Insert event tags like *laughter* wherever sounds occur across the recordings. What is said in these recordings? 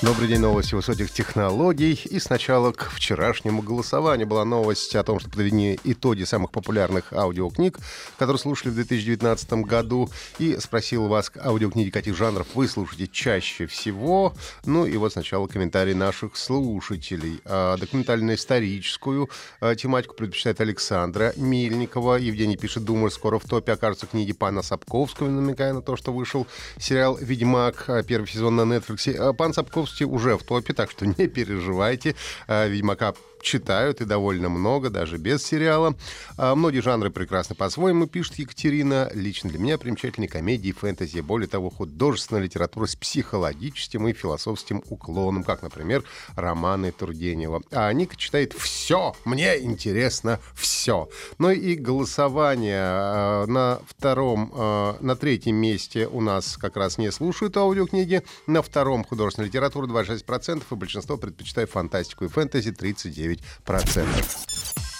Добрый день, новости высоких технологий. И сначала к вчерашнему голосованию была новость о том, что подведены итоги самых популярных аудиокниг, которые слушали в 2019 году. И спросил вас, аудиокниги каких жанров вы слушаете чаще всего. Ну и вот сначала комментарий наших слушателей. А, Документально-историческую а, тематику предпочитает Александра Мельникова. Евгений пишет, думаю, скоро в топе окажутся книги пана Сапковского, намекая на то, что вышел сериал «Ведьмак», а, первый сезон на Netflix. Пан Сапковский уже в топе, так что *laughs* не переживайте. А, Ведьмака читают и довольно много, даже без сериала. А, многие жанры прекрасны по-своему, пишет Екатерина. Лично для меня примечательные комедии, фэнтези, более того, художественная литература с психологическим и философским уклоном, как, например, романы Тургенева. А Ника читает все, мне интересно все. Ну и голосование а, на втором, а, на третьем месте у нас как раз не слушают аудиокниги, на втором художественная литература 26%, и большинство предпочитает фантастику и фэнтези 39%.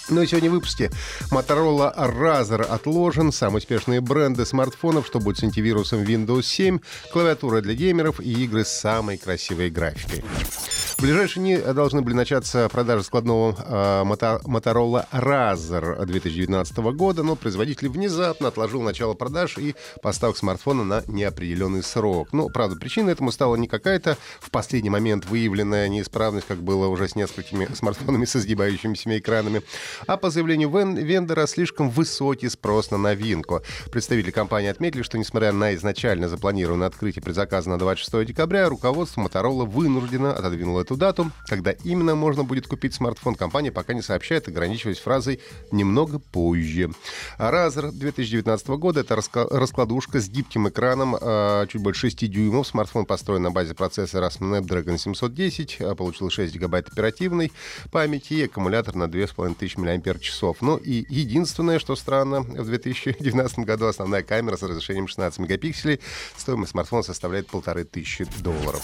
Ну и сегодня в выпуске Motorola Razr отложен, самые успешные бренды смартфонов, что будет с антивирусом Windows 7, клавиатура для геймеров и игры с самой красивой графикой. В ближайшие дни должны были начаться продажи складного э, Motorola Razr 2019 года, но производитель внезапно отложил начало продаж и поставок смартфона на неопределенный срок. Ну, правда, причина этому стала не какая-то в последний момент выявленная неисправность, как было уже с несколькими *laughs* смартфонами с изгибающимися экранами, а по заявлению вен вендора слишком высокий спрос на новинку. Представители компании отметили, что несмотря на изначально запланированное открытие предзаказа на 26 декабря, руководство Motorola вынуждено отодвинуло эту дату. Когда именно можно будет купить смартфон, компания пока не сообщает, ограничиваясь фразой «немного позже». Razer 2019 года — это раскладушка с гибким экраном, а, чуть больше 6 дюймов. Смартфон построен на базе процессора Snapdragon 710, а, получил 6 гигабайт оперативной памяти и аккумулятор на 2500 мАч. Ну и единственное, что странно, в 2019 году основная камера с разрешением 16 мегапикселей, стоимость смартфона составляет полторы тысячи долларов.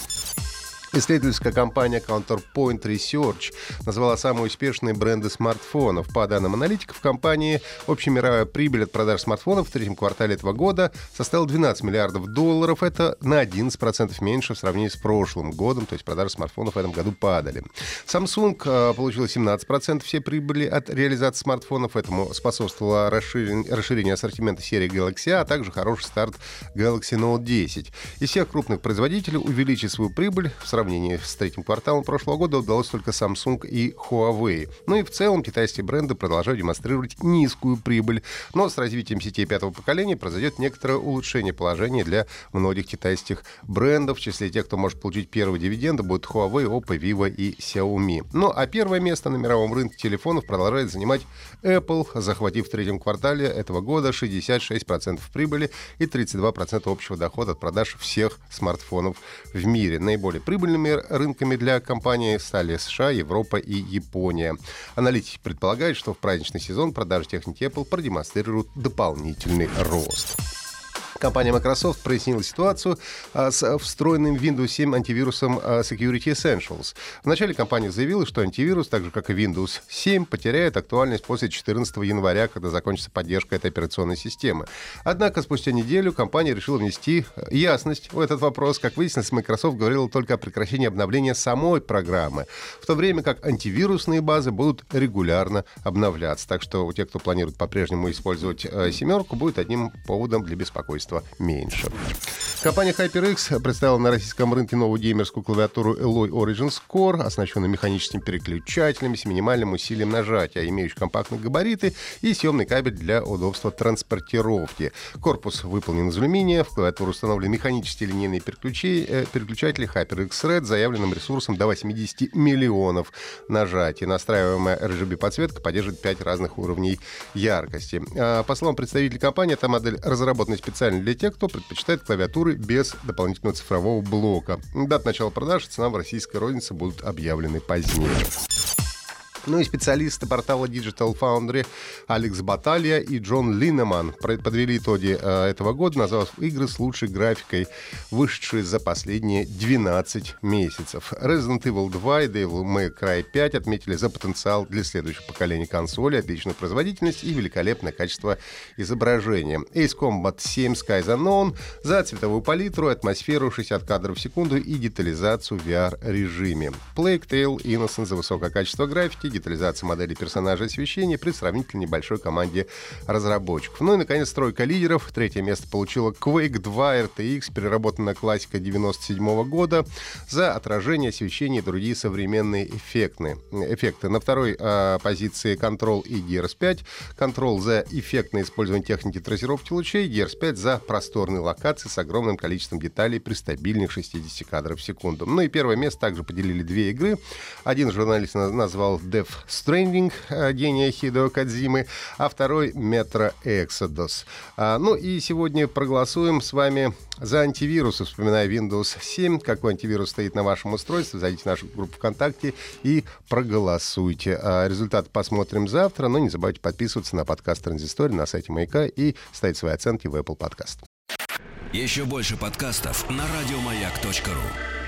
Исследовательская компания Counterpoint Research назвала самые успешные бренды смартфонов. По данным аналитиков компании, общемировая прибыль от продаж смартфонов в третьем квартале этого года составила 12 миллиардов долларов. Это на 11% меньше в сравнении с прошлым годом, то есть продажи смартфонов в этом году падали. Samsung э, получила 17% всей прибыли от реализации смартфонов. Этому способствовало расширение, ассортимента серии Galaxy а также хороший старт Galaxy Note 10. Из всех крупных производителей увеличить свою прибыль в сравнении сравнении с третьим кварталом прошлого года удалось только Samsung и Huawei. Ну и в целом китайские бренды продолжают демонстрировать низкую прибыль. Но с развитием сетей пятого поколения произойдет некоторое улучшение положения для многих китайских брендов. В числе тех, кто может получить первые дивиденды, будут Huawei, Oppo, Vivo и Xiaomi. Ну а первое место на мировом рынке телефонов продолжает занимать Apple, захватив в третьем квартале этого года 66% прибыли и 32% общего дохода от продаж всех смартфонов в мире. Наиболее прибыльными рынками для компании стали США, Европа и Япония. Аналитики предполагают, что в праздничный сезон продажи техники Apple продемонстрируют дополнительный рост. Компания Microsoft прояснила ситуацию а, с встроенным Windows 7 антивирусом а, Security Essentials. Вначале компания заявила, что антивирус, так же как и Windows 7, потеряет актуальность после 14 января, когда закончится поддержка этой операционной системы. Однако спустя неделю компания решила внести ясность в этот вопрос. Как выяснилось, Microsoft говорила только о прекращении обновления самой программы, в то время как антивирусные базы будут регулярно обновляться. Так что у тех, кто планирует по-прежнему использовать э, семерку, будет одним поводом для беспокойства устройства меньше. Компания HyperX представила на российском рынке новую геймерскую клавиатуру Alloy Origin Score, оснащенную механическими переключателями с минимальным усилием нажатия, имеющую компактные габариты и съемный кабель для удобства транспортировки. Корпус выполнен из алюминия, в клавиатуру установлены механические линейные э, переключатели HyperX Red с заявленным ресурсом до 80 миллионов нажатий. Настраиваемая RGB-подсветка поддерживает 5 разных уровней яркости. А, по словам представителей компании, эта модель разработана специально специально для тех, кто предпочитает клавиатуры без дополнительного цифрового блока. Дата начала продаж и цена в российской рознице будут объявлены позднее. Ну и специалисты портала Digital Foundry Алекс Баталья и Джон Линнеман подвели итоги э, этого года, назвав игры с лучшей графикой, вышедшие за последние 12 месяцев. Resident Evil 2 и Devil May Cry 5 отметили за потенциал для следующего поколения консоли, отличную производительность и великолепное качество изображения. Ace Combat 7 Skies Unknown за цветовую палитру, атмосферу 60 кадров в секунду и детализацию в VR-режиме. Plague Tale Innocent за высокое качество графики, детализация моделей персонажей освещения при сравнительно небольшой команде разработчиков. Ну и, наконец, тройка лидеров. Третье место получила Quake 2 RTX, переработанная классика 97 года, за отражение, освещение и другие современные эффектные, эффекты. На второй э, позиции Control и Gears 5. Control за эффектное использование техники трассировки лучей, Gears 5 за просторные локации с огромным количеством деталей при стабильных 60 кадров в секунду. Ну и первое место также поделили две игры. Один журналист назвал Death Stranding э, гения Хидео Кадзимы, а второй Metro Exodus. А, ну и сегодня проголосуем с вами за антивирусы, вспоминая Windows 7. Какой антивирус стоит на вашем устройстве? Зайдите в нашу группу ВКонтакте и проголосуйте. А результат посмотрим завтра, но не забывайте подписываться на подкаст Транзистория на сайте Маяка и ставить свои оценки в Apple Podcast. Еще больше подкастов на радиомаяк.ру